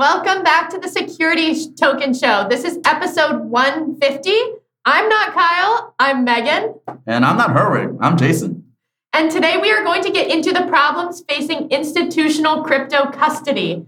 Welcome back to the Security Token Show. This is episode 150. I'm not Kyle, I'm Megan. And I'm not Herwig, I'm Jason. And today we are going to get into the problems facing institutional crypto custody.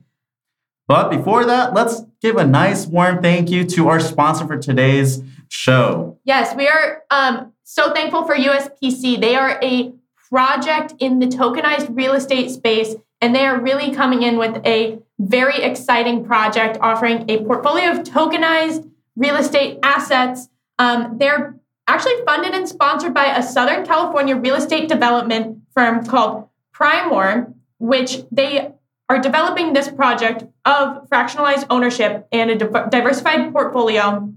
But before that, let's give a nice warm thank you to our sponsor for today's show. Yes, we are um, so thankful for USPC. They are a project in the tokenized real estate space, and they are really coming in with a very exciting project offering a portfolio of tokenized real estate assets. Um, they're actually funded and sponsored by a Southern California real estate development firm called Primor, which they are developing this project of fractionalized ownership and a diversified portfolio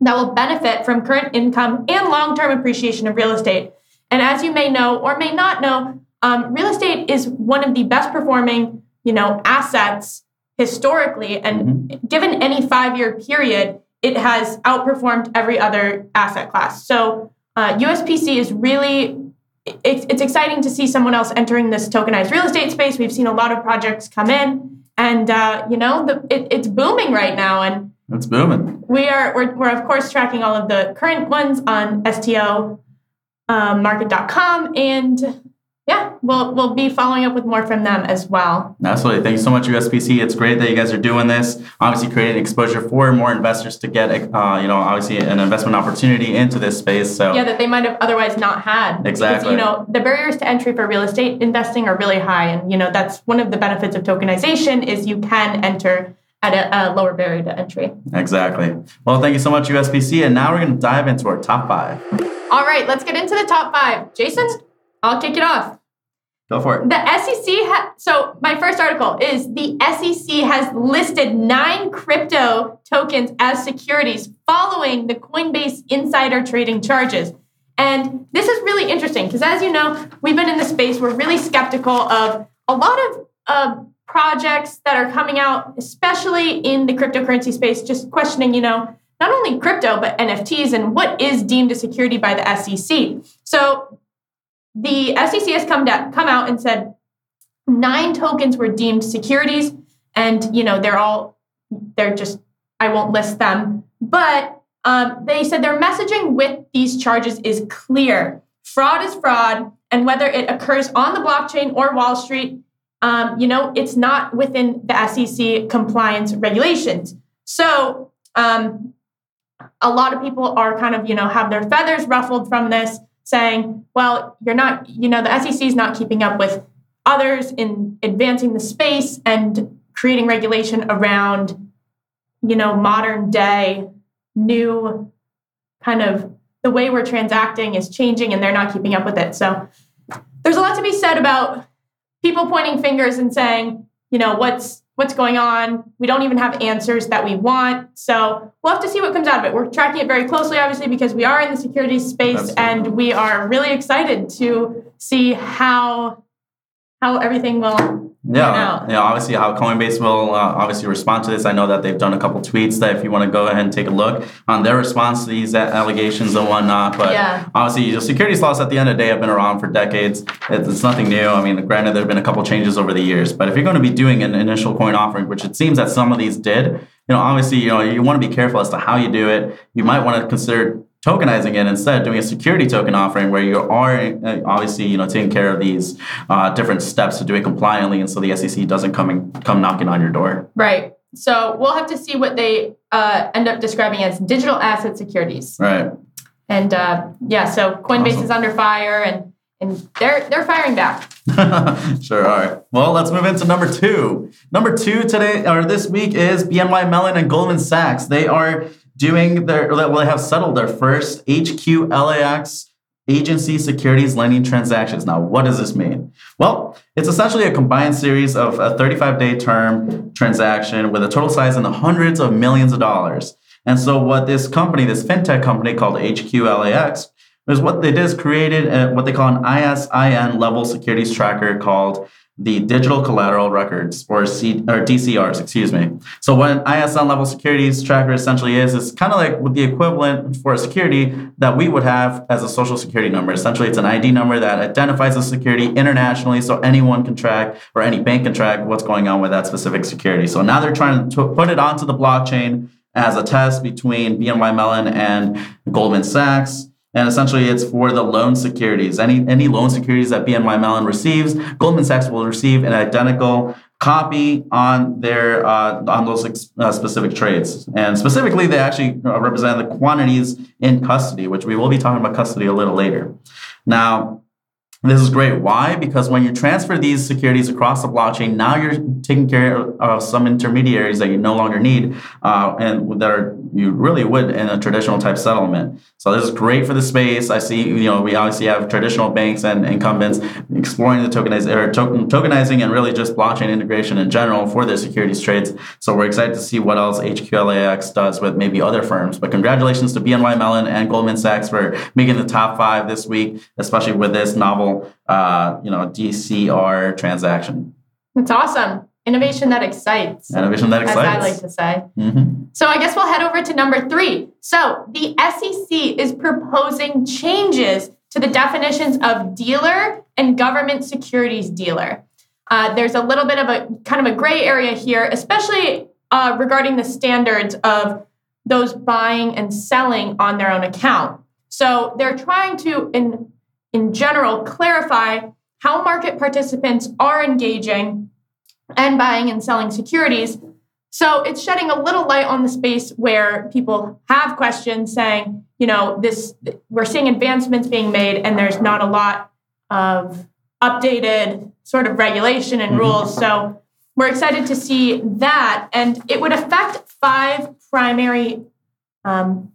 that will benefit from current income and long term appreciation of real estate. And as you may know or may not know, um, real estate is one of the best performing, you know, assets historically. And mm-hmm. given any five year period, it has outperformed every other asset class. So uh, USPC is really it's, it's exciting to see someone else entering this tokenized real estate space. We've seen a lot of projects come in, and uh, you know the, it, it's booming right now. And it's booming. We are we're, we're of course tracking all of the current ones on STO um, market.com and yeah, we'll we'll be following up with more from them as well. Absolutely. Thank you so much, USPC. It's great that you guys are doing this. Obviously, creating exposure for more investors to get, uh, you know, obviously an investment opportunity into this space. So yeah, that they might have otherwise not had. Exactly. Because, you know, the barriers to entry for real estate investing are really high, and you know that's one of the benefits of tokenization is you can enter at a, a lower barrier to entry. Exactly. Well, thank you so much, USPC. And now we're going to dive into our top five. All right, let's get into the top five. Jason, I'll kick it off. Go for it. The SEC, ha- so my first article is the SEC has listed nine crypto tokens as securities following the Coinbase insider trading charges. And this is really interesting because, as you know, we've been in the space, we're really skeptical of a lot of uh, projects that are coming out, especially in the cryptocurrency space, just questioning, you know, not only crypto, but NFTs and what is deemed a security by the SEC. So the SEC has come, down, come out and said nine tokens were deemed securities, and you know they're all they're just I won't list them, but um, they said their messaging with these charges is clear. Fraud is fraud, and whether it occurs on the blockchain or Wall Street, um, you know, it's not within the SEC compliance regulations. So um, a lot of people are kind of, you know, have their feathers ruffled from this saying, well, you're not, you know, the SEC is not keeping up with others in advancing the space and creating regulation around, you know, modern day, new kind of the way we're transacting is changing and they're not keeping up with it. So there's a lot to be said about people pointing fingers and saying, you know, what's what's going on. We don't even have answers that we want. So we'll have to see what comes out of it. We're tracking it very closely, obviously, because we are in the security space Absolutely. and we are really excited to see how how everything will yeah, yeah. Obviously, how Coinbase will uh, obviously respond to this. I know that they've done a couple tweets that if you want to go ahead and take a look on their response to these allegations and whatnot. But yeah. obviously, the securities laws at the end of the day have been around for decades. It's, it's nothing new. I mean, granted, there have been a couple changes over the years. But if you're going to be doing an initial coin offering, which it seems that some of these did, you know, obviously, you know, you want to be careful as to how you do it. You might want to consider tokenizing it instead doing a security token offering where you are uh, obviously you know taking care of these uh, different steps to do it compliantly and so the sec doesn't come and come knocking on your door. Right. So we'll have to see what they uh, end up describing as digital asset securities. Right. And uh, yeah so coinbase awesome. is under fire and and they're they're firing back. Sure all right well let's move into number two. Number two today or this week is bny mellon and goldman sachs. They are doing their well they have settled their first HQ LAX agency securities lending transactions. Now, what does this mean? Well, it's essentially a combined series of a 35 day term transaction with a total size in the hundreds of millions of dollars. And so, what this company, this fintech company called HQLAX, is what they did is created a, what they call an ISIN level securities tracker called the digital collateral records or C or DCRs, excuse me. So what an ISIN level securities tracker essentially is, is kind of like with the equivalent for a security that we would have as a social security number. Essentially, it's an ID number that identifies a security internationally so anyone can track or any bank can track what's going on with that specific security. So now they're trying to put it onto the blockchain as a test between BNY Mellon and Goldman Sachs. And essentially, it's for the loan securities. Any any loan securities that BNY Mellon receives, Goldman Sachs will receive an identical copy on their uh, on those uh, specific trades. And specifically, they actually uh, represent the quantities in custody, which we will be talking about custody a little later. Now, this is great. Why? Because when you transfer these securities across the blockchain, now you're taking care of some intermediaries that you no longer need, uh, and that are you really would in a traditional type settlement. So this is great for the space. I see, you know, we obviously have traditional banks and incumbents exploring the tokeniz- token- tokenizing and really just blockchain integration in general for their securities trades. So we're excited to see what else HQLAX does with maybe other firms. But congratulations to BNY Mellon and Goldman Sachs for making the top five this week, especially with this novel, uh, you know, DCR transaction. That's awesome. Innovation that excites. Innovation that excites. As I like to say. Mm-hmm. So I guess we'll head over to number three. So the SEC is proposing changes to the definitions of dealer and government securities dealer. Uh, there's a little bit of a kind of a gray area here, especially uh, regarding the standards of those buying and selling on their own account. So they're trying to, in in general, clarify how market participants are engaging and buying and selling securities. So it's shedding a little light on the space where people have questions saying, you know, this we're seeing advancements being made and there's not a lot of updated sort of regulation and mm-hmm. rules. So we're excited to see that. And it would affect five primary um,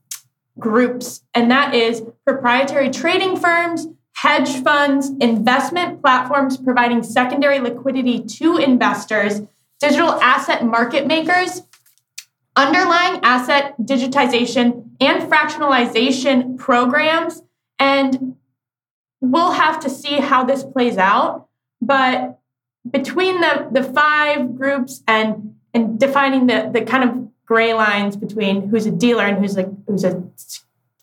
groups, and that is proprietary trading firms, hedge funds, investment platforms providing secondary liquidity to investors, digital asset market makers, underlying asset digitization and fractionalization programs. And we'll have to see how this plays out. But between the, the five groups and, and defining the, the kind of gray lines between who's a dealer and who's a, who's a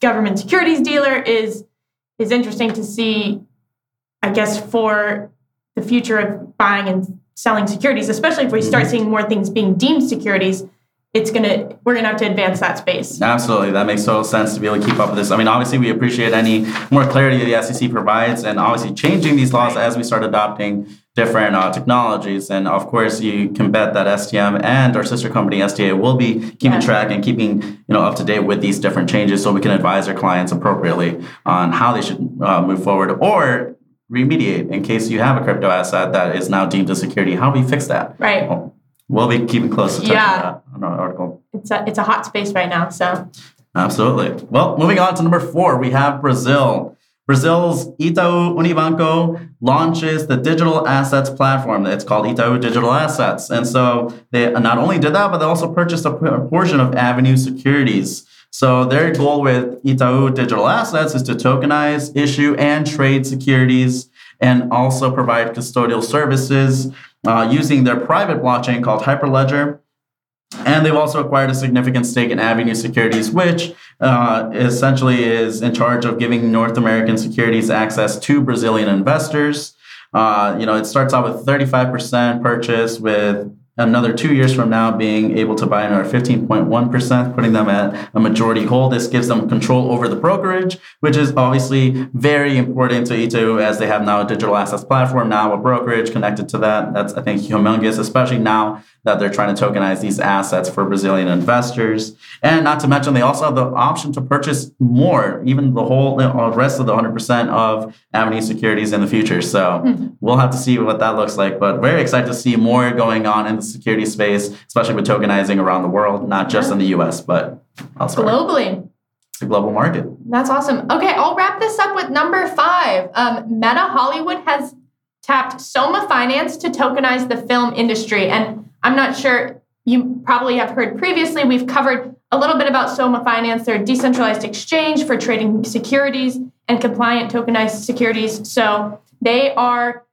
government securities dealer is is interesting to see, I guess, for the future of buying and selling securities, especially if we start mm-hmm. seeing more things being deemed securities. It's gonna we're gonna have to advance that space. Absolutely, that makes total sense to be able to keep up with this. I mean, obviously, we appreciate any more clarity the SEC provides, and obviously changing these laws as we start adopting different uh, technologies. And of course, you can bet that STM and our sister company SDA will be keeping yeah. track and keeping you know up to date with these different changes, so we can advise our clients appropriately on how they should uh, move forward or remediate in case you have a crypto asset that is now deemed a security. How do we fix that? Right. Well, we'll be keeping close to yeah. on our article. It's a it's a hot space right now. So. Absolutely. Well, moving on to number four, we have Brazil. Brazil's Itaú Unibanco launches the digital assets platform. It's called Itaú Digital Assets. And so they not only did that, but they also purchased a portion of Avenue Securities. So their goal with Itaú Digital Assets is to tokenize, issue, and trade securities and also provide custodial services uh, using their private blockchain called Hyperledger. And they've also acquired a significant stake in Avenue Securities, which uh, essentially is in charge of giving North American securities access to Brazilian investors. Uh, you know, it starts out with 35% purchase with another two years from now being able to buy another 15.1%, putting them at a majority hold. This gives them control over the brokerage, which is obviously very important to Itaú as they have now a digital assets platform, now a brokerage connected to that. That's, I think, humongous, especially now that they're trying to tokenize these assets for Brazilian investors. And not to mention, they also have the option to purchase more, even the whole uh, rest of the 100% of Avenue securities in the future. So mm-hmm. we'll have to see what that looks like. But very excited to see more going on in the security space, especially with tokenizing around the world, not just in the US, but elsewhere. Globally. the global market. That's awesome. Okay, I'll wrap this up with number five. Um, Meta Hollywood has tapped Soma Finance to tokenize the film industry. And I'm not sure, you probably have heard previously, we've covered a little bit about Soma Finance. They're a decentralized exchange for trading securities and compliant tokenized securities. So they are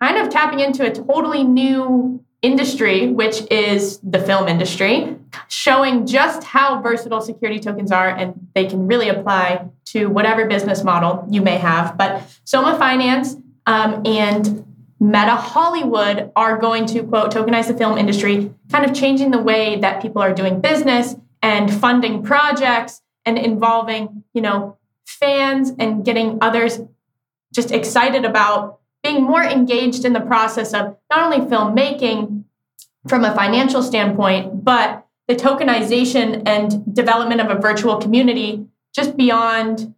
kind of tapping into a totally new industry, which is the film industry, showing just how versatile security tokens are and they can really apply to whatever business model you may have. But Soma Finance um, and Meta Hollywood are going to, quote, tokenize the film industry, kind of changing the way that people are doing business and funding projects and involving, you know, fans and getting others just excited about being more engaged in the process of not only filmmaking from a financial standpoint, but the tokenization and development of a virtual community just beyond,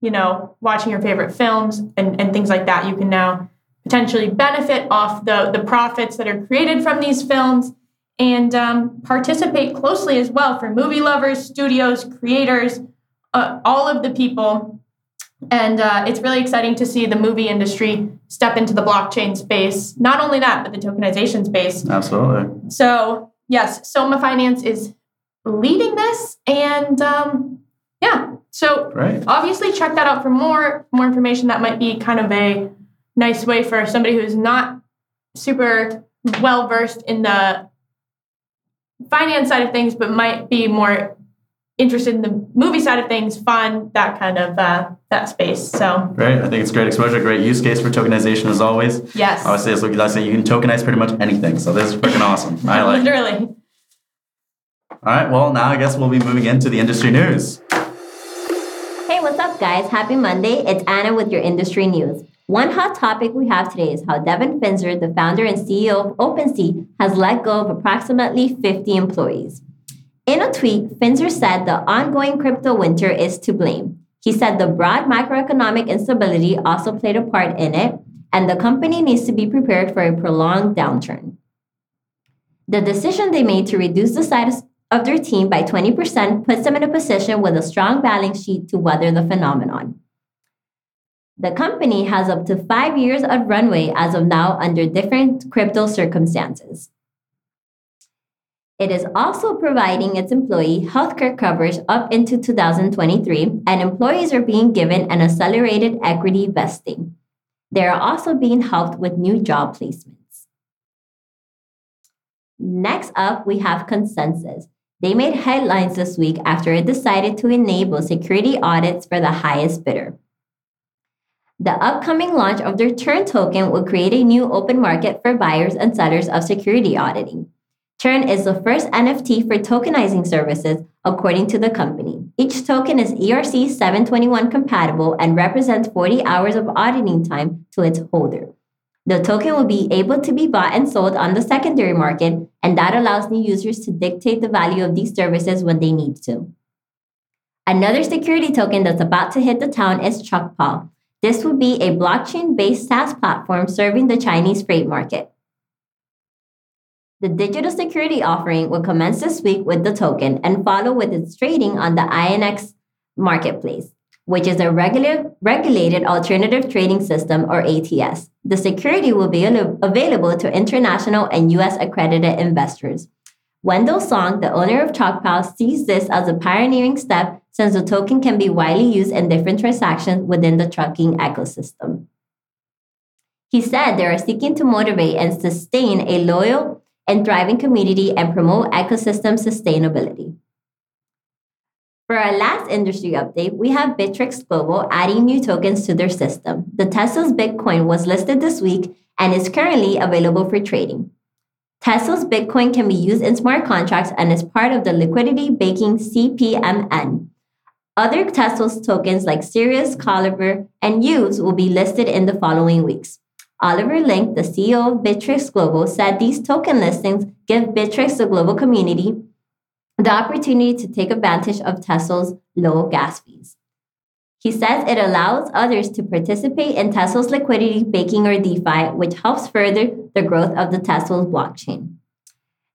you know, watching your favorite films and, and things like that. You can now potentially benefit off the, the profits that are created from these films and um, participate closely as well for movie lovers, studios, creators, uh, all of the people and uh, it's really exciting to see the movie industry step into the blockchain space. Not only that, but the tokenization space. Absolutely. So, yes, Soma Finance is leading this. And um, yeah, so obviously check that out for more, more information. That might be kind of a nice way for somebody who's not super well versed in the finance side of things, but might be more interested in the movie side of things, fun, that kind of uh, that space. So great. I think it's great exposure, great use case for tokenization as always. Yes. Obviously, as I say, you can tokenize pretty much anything. So this is freaking awesome. I like. Literally. All right. Well, now I guess we'll be moving into the industry news. Hey, what's up, guys? Happy Monday. It's Anna with your industry news. One hot topic we have today is how Devin Finzer, the founder and CEO of OpenSea, has let go of approximately 50 employees. In a tweet, Finzer said the ongoing crypto winter is to blame. He said the broad macroeconomic instability also played a part in it, and the company needs to be prepared for a prolonged downturn. The decision they made to reduce the size of their team by 20% puts them in a position with a strong balance sheet to weather the phenomenon. The company has up to five years of runway as of now under different crypto circumstances. It is also providing its employee healthcare coverage up into 2023, and employees are being given an accelerated equity vesting. They are also being helped with new job placements. Next up, we have ConsenSys. They made headlines this week after it decided to enable security audits for the highest bidder. The upcoming launch of their Turn token will create a new open market for buyers and sellers of security auditing. Turn is the first NFT for tokenizing services, according to the company. Each token is ERC 721 compatible and represents 40 hours of auditing time to its holder. The token will be able to be bought and sold on the secondary market, and that allows new users to dictate the value of these services when they need to. Another security token that's about to hit the town is Chukpal. This will be a blockchain based SaaS platform serving the Chinese freight market. The digital security offering will commence this week with the token and follow with its trading on the INX marketplace, which is a regular, regulated alternative trading system or ATS. The security will be available to international and US accredited investors. Wendell Song, the owner of Chukpal, sees this as a pioneering step since the token can be widely used in different transactions within the trucking ecosystem. He said they are seeking to motivate and sustain a loyal and thriving community and promote ecosystem sustainability. For our last industry update, we have Bittrex Global adding new tokens to their system. The Tezos Bitcoin was listed this week and is currently available for trading. Tezos Bitcoin can be used in smart contracts and is part of the liquidity baking CPMM. Other Tezos tokens like Sirius, Caliber, and Use will be listed in the following weeks. Oliver Link, the CEO of Bittrex Global, said these token listings give Bittrex, the global community, the opportunity to take advantage of Tezos low gas fees. He says it allows others to participate in Tezos liquidity baking or DeFi, which helps further the growth of the Tezos blockchain.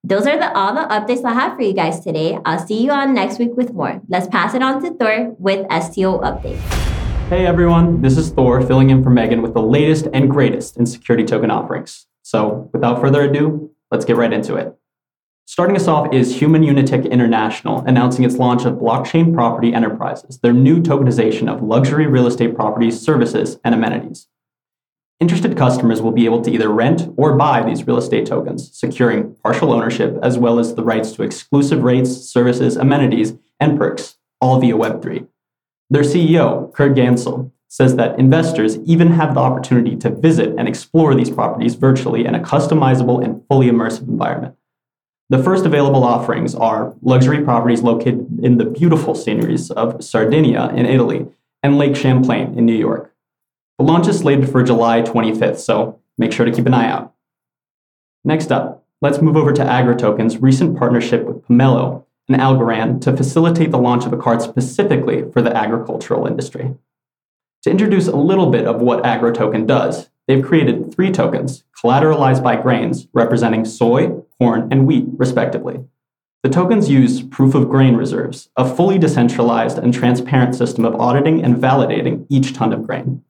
Those are the, all the updates I have for you guys today. I'll see you on next week with more. Let's pass it on to Thor with STO updates. Hey everyone, this is Thor filling in for Megan with the latest and greatest in security token offerings. So, without further ado, let's get right into it. Starting us off is Human Unitic International announcing its launch of Blockchain Property Enterprises, their new tokenization of luxury real estate properties, services, and amenities. Interested customers will be able to either rent or buy these real estate tokens, securing partial ownership as well as the rights to exclusive rates, services, amenities, and perks, all via Web3. Their CEO, Kurt Gansel, says that investors even have the opportunity to visit and explore these properties virtually in a customizable and fully immersive environment. The first available offerings are luxury properties located in the beautiful sceneries of Sardinia in Italy and Lake Champlain in New York. The launch is slated for July 25th, so make sure to keep an eye out. Next up, let's move over to AgroToken's recent partnership with Pomelo and Algorand to facilitate the launch of a card specifically for the agricultural industry. To introduce a little bit of what AgroToken does, they've created three tokens collateralized by grains representing soy, corn, and wheat, respectively. The tokens use proof of grain reserves, a fully decentralized and transparent system of auditing and validating each ton of grain.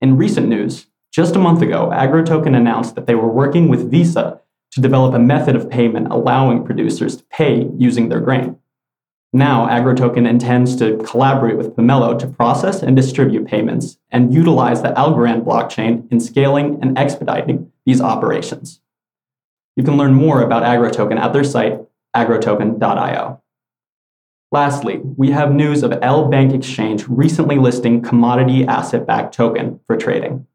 In recent news, just a month ago, AgroToken announced that they were working with Visa to develop a method of payment allowing producers to pay using their grain. Now, AgroToken intends to collaborate with Pomelo to process and distribute payments and utilize the Algorand blockchain in scaling and expediting these operations. You can learn more about AgroToken at their site, agrotoken.io. Lastly, we have news of L Bank Exchange recently listing commodity asset backed token for trading.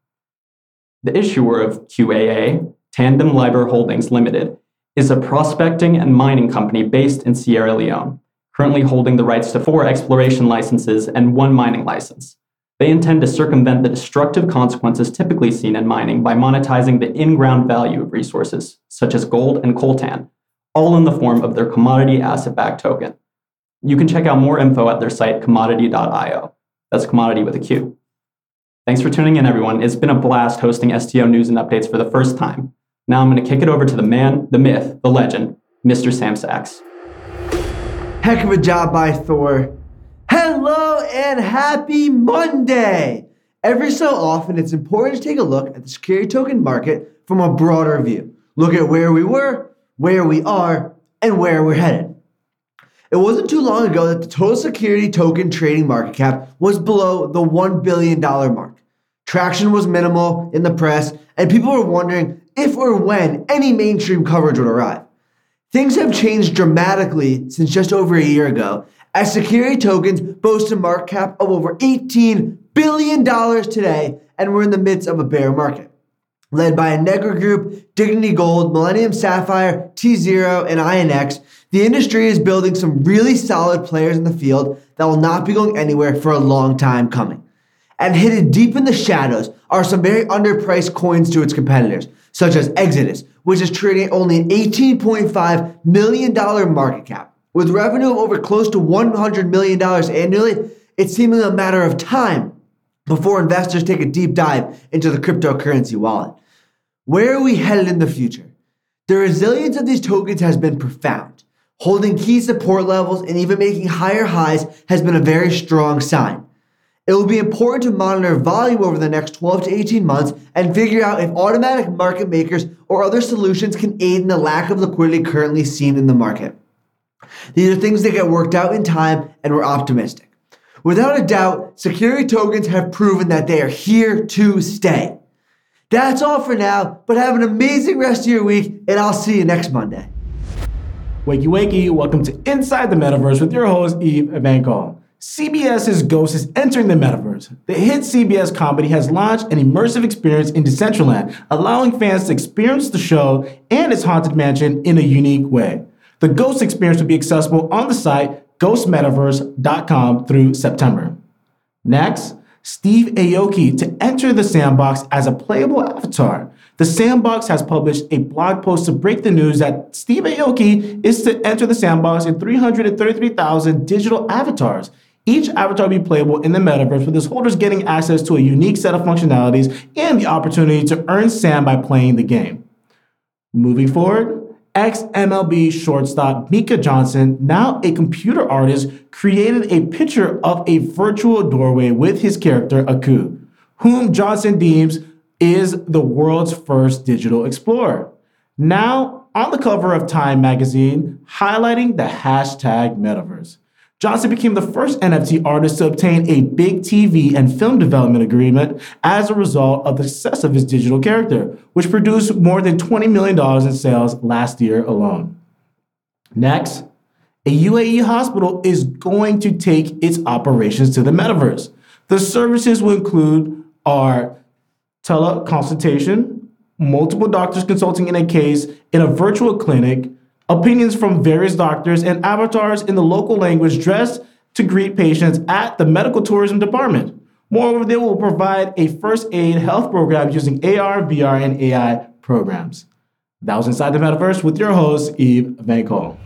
The issuer of QAA, Tandem Liber Holdings Limited, is a prospecting and mining company based in Sierra Leone currently holding the rights to four exploration licenses and one mining license. They intend to circumvent the destructive consequences typically seen in mining by monetizing the in ground value of resources, such as gold and coltan, all in the form of their commodity asset backed token. You can check out more info at their site, qommodity.io. That's commodity with a Q. Thanks for tuning in, everyone. It's been a blast hosting STO news and updates for the first time. Now I'm going to kick it over to the man, the myth, the legend, Mr. Sam Sachs. Heck of a job by Thor. Hello and happy Monday! Every so often, it's important to take a look at the security token market from a broader view. Look at where we were, where we are, and where we're headed. It wasn't too long ago that the total security token trading market cap was below the $1 billion mark. Traction was minimal in the press, and people were wondering if or when any mainstream coverage would arrive. Things have changed dramatically since just over a year ago, as security tokens boast a market cap of over $18 billion today, and we're in the midst of a bear market. Led by Negra Group, Dignity Gold, Millennium Sapphire, T Zero, and INX, the industry is building some really solid players in the field that will not be going anywhere for a long time coming. And hidden deep in the shadows are some very underpriced coins to its competitors, such as Exodus, which is trading only an $18.5 million market cap. With revenue of over close to $100 million annually, it's seemingly a matter of time before investors take a deep dive into the cryptocurrency wallet. Where are we headed in the future? The resilience of these tokens has been profound. Holding key support levels and even making higher highs has been a very strong sign. It will be important to monitor volume over the next 12 to 18 months and figure out if automatic market makers or other solutions can aid in the lack of liquidity currently seen in the market. These are things that get worked out in time, and we're optimistic. Without a doubt, security tokens have proven that they are here to stay. That's all for now, but have an amazing rest of your week, and I'll see you next Monday. Wakey, wakey, welcome to Inside the Metaverse with your host, Eve Evankol. CBS's Ghost is entering the metaverse. The hit CBS comedy has launched an immersive experience in Decentraland, allowing fans to experience the show and its haunted mansion in a unique way. The Ghost experience will be accessible on the site ghostmetaverse.com through September. Next, Steve Aoki to enter the sandbox as a playable avatar. The sandbox has published a blog post to break the news that Steve Aoki is to enter the sandbox in 333,000 digital avatars. Each avatar will be playable in the metaverse, with its holders getting access to a unique set of functionalities and the opportunity to earn SAM by playing the game. Moving forward, ex MLB shortstop Micah Johnson, now a computer artist, created a picture of a virtual doorway with his character Aku, whom Johnson deems is the world's first digital explorer. Now on the cover of Time magazine, highlighting the hashtag metaverse. Johnson became the first NFT artist to obtain a big TV and film development agreement as a result of the success of his digital character, which produced more than $20 million in sales last year alone. Next, a UAE hospital is going to take its operations to the metaverse. The services will include our teleconsultation, multiple doctors consulting in a case in a virtual clinic, opinions from various doctors, and avatars in the local language dressed to greet patients at the medical tourism department. Moreover, they will provide a first aid health program using AR, VR, and AI programs. That was Inside the Metaverse with your host, Eve Van Cole.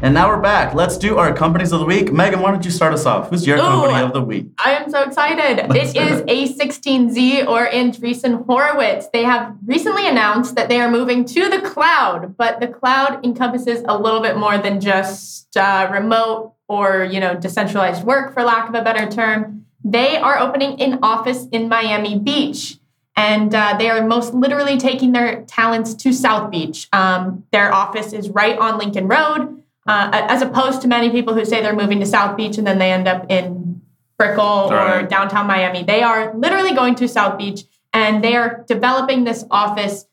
And now we're back. Let's do our companies of the week. Megan, why don't you start us off? Who's your Ooh, company of the week? I am so excited. Let's it is A16Z or Andreessen Horowitz. They have recently announced that they are moving to the cloud, but the cloud encompasses a little bit more than just uh, remote or you know decentralized work, for lack of a better term. They are opening an office in Miami Beach. And uh, they are most literally taking their talents to South Beach. Um, their office is right on Lincoln Road uh, as opposed to many people who say they're moving to South Beach and then they end up in Brickell right. or downtown Miami. They are literally going to South Beach and they are developing this office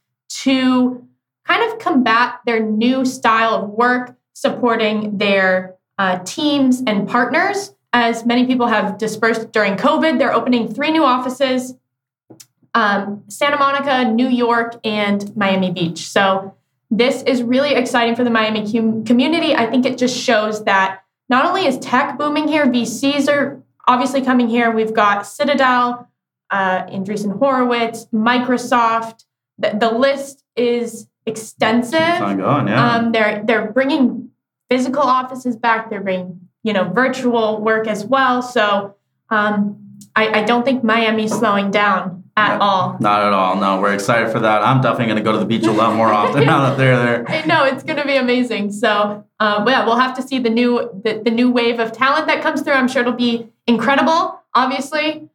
to kind of combat their new style of work, supporting their uh, teams and partners. As many people have dispersed during COVID, they're opening three new offices um, Santa Monica, New York, and Miami Beach. So this is really exciting for the Miami community. I think it just shows that not only is tech booming here, VCs are obviously coming here. We've got Citadel, uh, Andreessen Horowitz, Microsoft. The, the list is extensive. Going, yeah. um, they're they're bringing physical offices back. They're bringing you know virtual work as well. So um, I, I don't think Miami's slowing down at all. Not at all. No, we're excited for that. I'm definitely going to go to the beach a lot more often now that they're there. I know it's going to be amazing. So, um, yeah, we'll have to see the new the, the new wave of talent that comes through. I'm sure it'll be incredible. Obviously,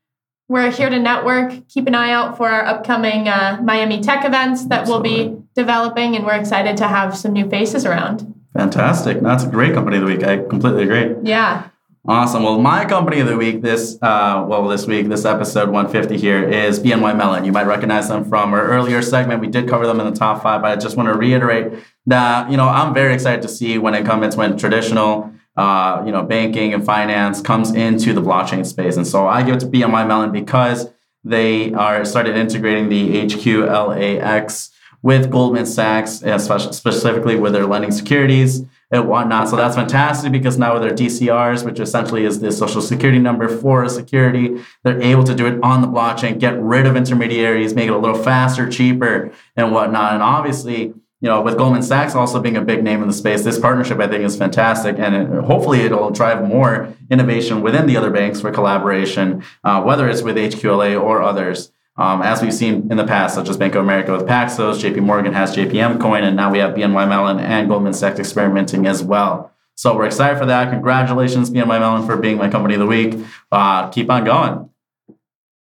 we're here to network. Keep an eye out for our upcoming uh, Miami Tech events that Absolutely. we'll be developing, and we're excited to have some new faces around. Fantastic. That's a great company of the week. I completely agree. Yeah. Awesome. Well, my company of the week this uh, well this week this episode 150 here is BNY Mellon. You might recognize them from our earlier segment. We did cover them in the top five, but I just want to reiterate that you know I'm very excited to see when it comes when traditional uh, you know banking and finance comes into the blockchain space, and so I give it to BNY Mellon because they are started integrating the HQLAX with Goldman Sachs, specifically with their lending securities and whatnot. So that's fantastic because now with their DCRs, which essentially is the social security number for security, they're able to do it on the blockchain, get rid of intermediaries, make it a little faster, cheaper, and whatnot. And obviously, you know, with Goldman Sachs also being a big name in the space, this partnership I think is fantastic, and it, hopefully it'll drive more innovation within the other banks for collaboration, uh, whether it's with HQLA or others. Um, as we've seen in the past, such as Bank of America with Paxos, JP Morgan has JPM coin, and now we have BNY Mellon and Goldman Sachs experimenting as well. So we're excited for that. Congratulations, BNY Mellon, for being my company of the week. Uh, keep on going.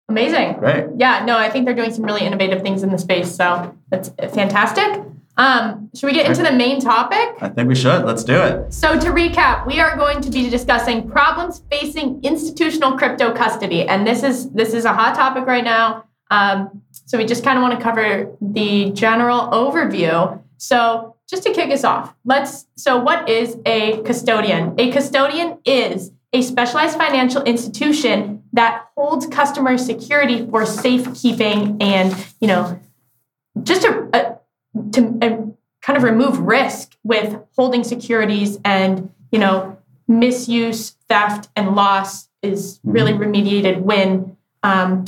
Amazing. Great. Yeah, no, I think they're doing some really innovative things in the space. So that's fantastic. Um, should we get into the main topic? I think we should. Let's do it. So, to recap, we are going to be discussing problems facing institutional crypto custody, and this is this is a hot topic right now. Um, so we just kind of want to cover the general overview. So just to kick us off, let's. So what is a custodian? A custodian is a specialized financial institution that holds customer security for safekeeping and you know just to uh, to uh, kind of remove risk with holding securities and you know misuse, theft, and loss is really mm-hmm. remediated when um,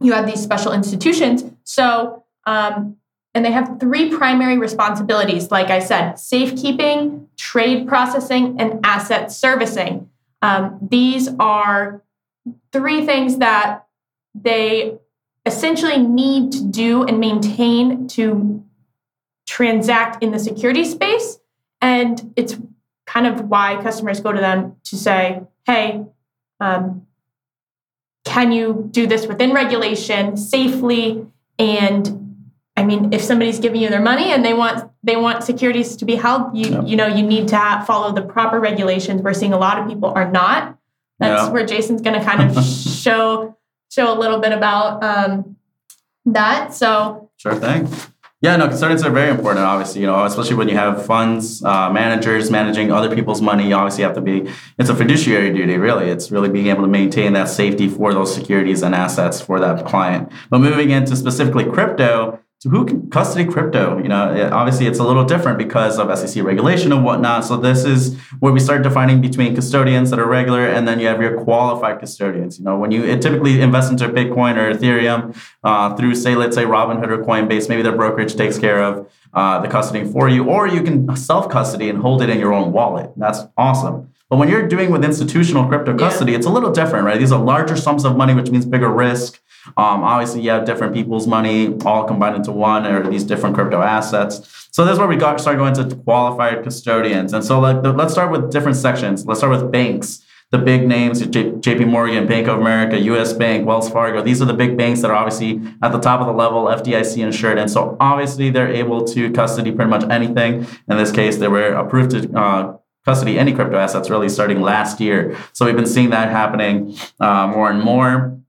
you have these special institutions. So, um, and they have three primary responsibilities, like I said safekeeping, trade processing, and asset servicing. Um, these are three things that they essentially need to do and maintain to transact in the security space. And it's kind of why customers go to them to say, hey, um, can you do this within regulation safely? And I mean, if somebody's giving you their money and they want they want securities to be held, you yep. you know you need to have, follow the proper regulations. We're seeing a lot of people are not. That's yeah. where Jason's going to kind of show show a little bit about um, that. So sure thing. Yeah, no, custodians are very important. Obviously, you know, especially when you have funds, uh, managers managing other people's money. You obviously have to be. It's a fiduciary duty, really. It's really being able to maintain that safety for those securities and assets for that client. But moving into specifically crypto, so who can custody crypto? You know, obviously it's a little different because of SEC regulation and whatnot. So this is where we start defining between custodians that are regular and then you have your qualified custodians. You know, when you typically invest into Bitcoin or Ethereum uh, through, say, let's say Robinhood or Coinbase, maybe their brokerage takes care of uh, the custody for you, or you can self custody and hold it in your own wallet. That's awesome. But when you're doing with institutional crypto custody, yeah. it's a little different, right? These are larger sums of money, which means bigger risk. Um, obviously, you have different people's money all combined into one, or these different crypto assets. So this is where we got start going to qualified custodians. And so like, let's start with different sections. Let's start with banks. The big names, J- JP Morgan, Bank of America, US Bank, Wells Fargo. These are the big banks that are obviously at the top of the level, FDIC insured. And so obviously they're able to custody pretty much anything. In this case, they were approved to uh, custody any crypto assets really starting last year. So we've been seeing that happening uh, more and more.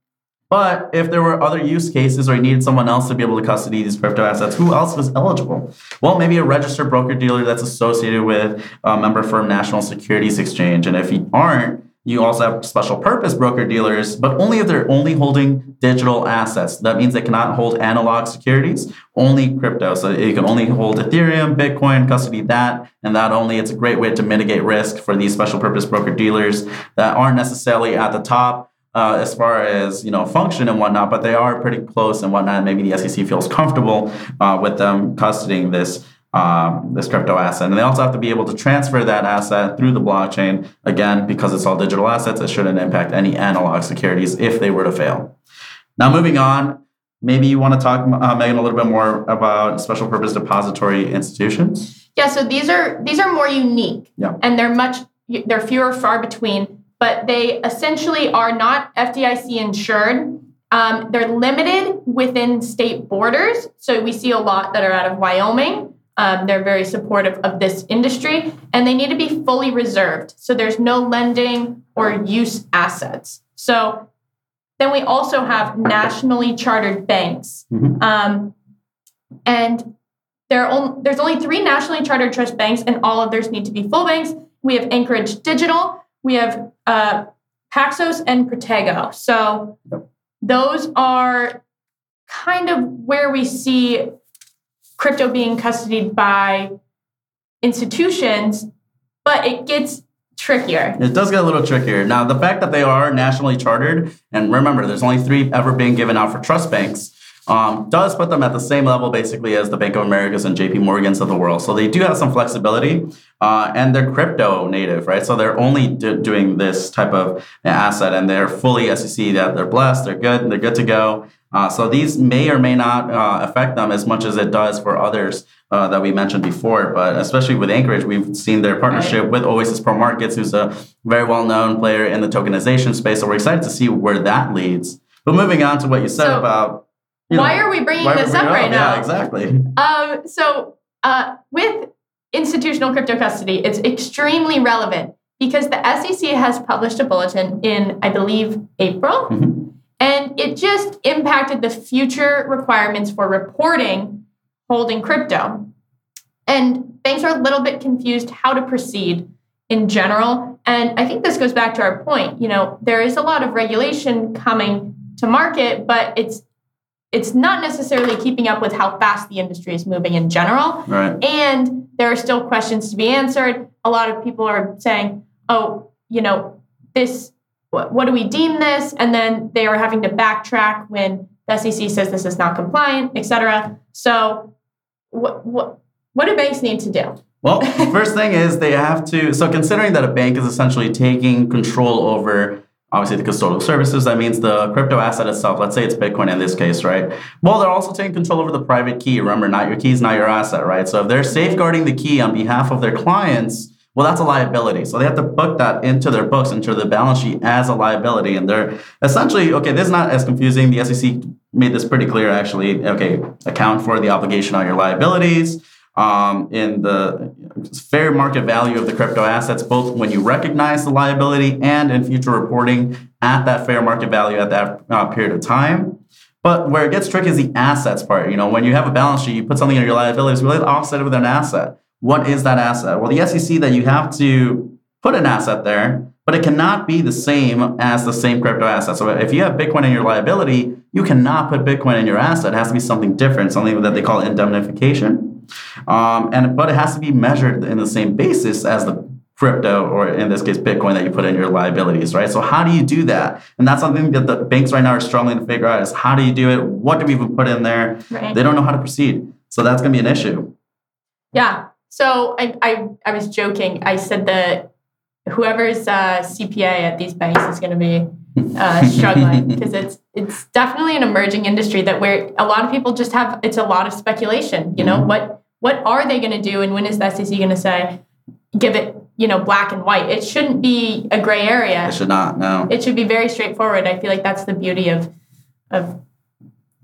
But if there were other use cases or you needed someone else to be able to custody these crypto assets, who else was eligible? Well, maybe a registered broker dealer that's associated with a member firm National Securities Exchange. And if you aren't, you also have special purpose broker dealers, but only if they're only holding digital assets. That means they cannot hold analog securities, only crypto. So you can only hold Ethereum, Bitcoin, custody that, and that only. It's a great way to mitigate risk for these special purpose broker dealers that aren't necessarily at the top uh, as far as you know function and whatnot, but they are pretty close and whatnot. Maybe the SEC feels comfortable uh, with them custodying this um, this crypto asset, and they also have to be able to transfer that asset through the blockchain. Again, because it's all digital assets, it shouldn't impact any analog securities if they were to fail. Now, moving on. Maybe you want to talk, uh, Megan, a little bit more about special purpose depository institutions. Yeah, so these are these are more unique, yeah. and they're much they're fewer far between but they essentially are not FDIC insured. Um, they're limited within state borders. So we see a lot that are out of Wyoming. Um, they're very supportive of this industry and they need to be fully reserved. So there's no lending or use assets. So then we also have nationally chartered banks. Mm-hmm. Um, and there's only three nationally chartered trust banks, and all of theirs need to be full banks. We have Anchorage Digital, we have uh, Paxos and Protego. So those are kind of where we see crypto being custodied by institutions, but it gets trickier. It does get a little trickier. Now, the fact that they are nationally chartered, and remember, there's only three ever being given out for trust banks um, does put them at the same level basically as the Bank of Americas and JP Morgans of the world. So they do have some flexibility uh, and they're crypto native, right? So they're only do- doing this type of asset and they're fully SEC that they're blessed, they're good, they're good to go. Uh, so these may or may not uh, affect them as much as it does for others uh, that we mentioned before. But especially with Anchorage, we've seen their partnership right. with Oasis Pro Markets, who's a very well-known player in the tokenization space. So we're excited to see where that leads. But moving on to what you said so, about you know, why are we bringing this up right now? Yeah, exactly. Um, so uh, with institutional crypto custody, it's extremely relevant because the SEC has published a bulletin in, I believe, April, mm-hmm. and it just impacted the future requirements for reporting holding crypto. And banks are a little bit confused how to proceed in general. And I think this goes back to our point. You know, there is a lot of regulation coming to market, but it's it's not necessarily keeping up with how fast the industry is moving in general. Right. And there are still questions to be answered. A lot of people are saying, oh, you know, this, what, what do we deem this? And then they are having to backtrack when the SEC says this is not compliant, et cetera. So, what, what, what do banks need to do? Well, first thing is they have to. So, considering that a bank is essentially taking control over obviously the custodial services. That means the crypto asset itself. Let's say it's Bitcoin in this case, right? Well, they're also taking control over the private key. Remember, not your keys, not your asset, right? So if they're safeguarding the key on behalf of their clients, well, that's a liability. So they have to book that into their books, into the balance sheet as a liability. And they're essentially, okay, this is not as confusing. The SEC made this pretty clear, actually. Okay, account for the obligation on your liabilities um, in the fair market value of the crypto assets, both when you recognize the liability and in future reporting at that fair market value at that uh, period of time. But where it gets tricky is the assets part. You know, when you have a balance sheet, you put something in your liabilities, really offset it with an asset. What is that asset? Well, the SEC that you have to put an asset there, but it cannot be the same as the same crypto asset. So if you have Bitcoin in your liability, you cannot put Bitcoin in your asset. It has to be something different, something that they call indemnification. Um, and but it has to be measured in the same basis as the crypto or in this case Bitcoin that you put in your liabilities, right? So how do you do that? And that's something that the banks right now are struggling to figure out is how do you do it? What do we even put in there? Right. They don't know how to proceed. So that's going to be an issue. Yeah. So I, I, I was joking. I said that whoever's uh, CPA at these banks is going to be uh, struggling because it's it's definitely an emerging industry that where a lot of people just have it's a lot of speculation. You know mm-hmm. what what are they going to do and when is the SEC going to say give it you know black and white? It shouldn't be a gray area. It should not. No. It should be very straightforward. I feel like that's the beauty of of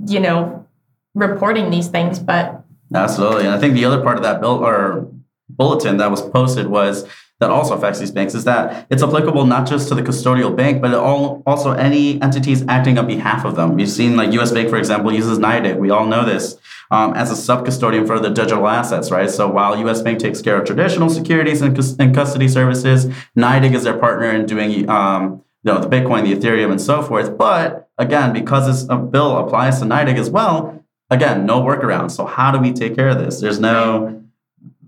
you know reporting these things, but Absolutely. And I think the other part of that bill or bulletin that was posted was that also affects these banks is that it's applicable not just to the custodial bank, but also any entities acting on behalf of them. We've seen like US Bank, for example, uses NYDIG. We all know this um, as a sub custodian for the digital assets, right? So while US Bank takes care of traditional securities and, and custody services, NYDIG is their partner in doing um, you know, the Bitcoin, the Ethereum, and so forth. But again, because this bill applies to NYDIG as well, again, no workaround. So how do we take care of this? There's no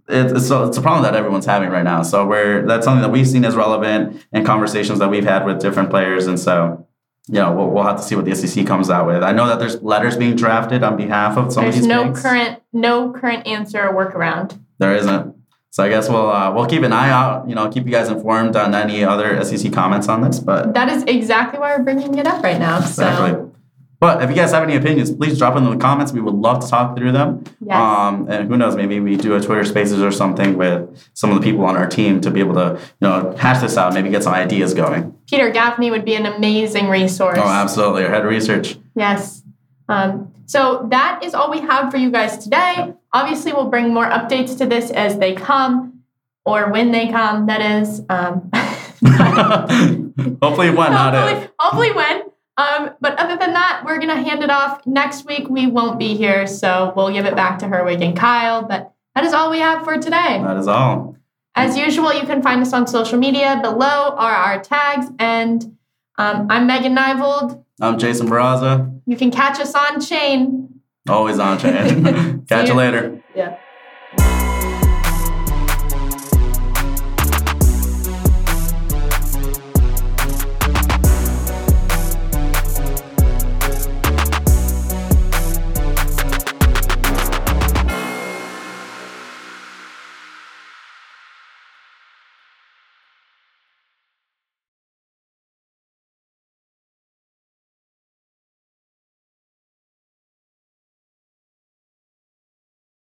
it's, a, it's a problem that everyone's having right now. So we're that's something that we've seen as relevant in conversations that we've had with different players, and so you know we'll, we'll have to see what the SEC comes out with. I know that there's letters being drafted on behalf of some there's of these. There's no current no current answer or workaround. There isn't. So I guess we'll uh, we'll keep an eye out. You know, keep you guys informed on any other SEC comments on this. But that is exactly why we're bringing it up right now. Exactly. So. But if you guys have any opinions, please drop them in the comments. We would love to talk through them. Yes. Um, and who knows, maybe we do a Twitter Spaces or something with some of the people on our team to be able to, you know, hash this out, maybe get some ideas going. Peter Gaffney would be an amazing resource. Oh, absolutely. Our head of research. Yes. Um, so that is all we have for you guys today. Obviously, we'll bring more updates to this as they come, or when they come. That is. Um, hopefully when, not if. Hopefully when. Um, but other than that, we're going to hand it off. Next week, we won't be here, so we'll give it back to Herwig and Kyle. But that is all we have for today. That is all. As usual, you can find us on social media. Below are our tags. And um, I'm Megan Nyvold. I'm Jason Barraza. You can catch us on chain. Always on chain. catch you. you later. Yeah.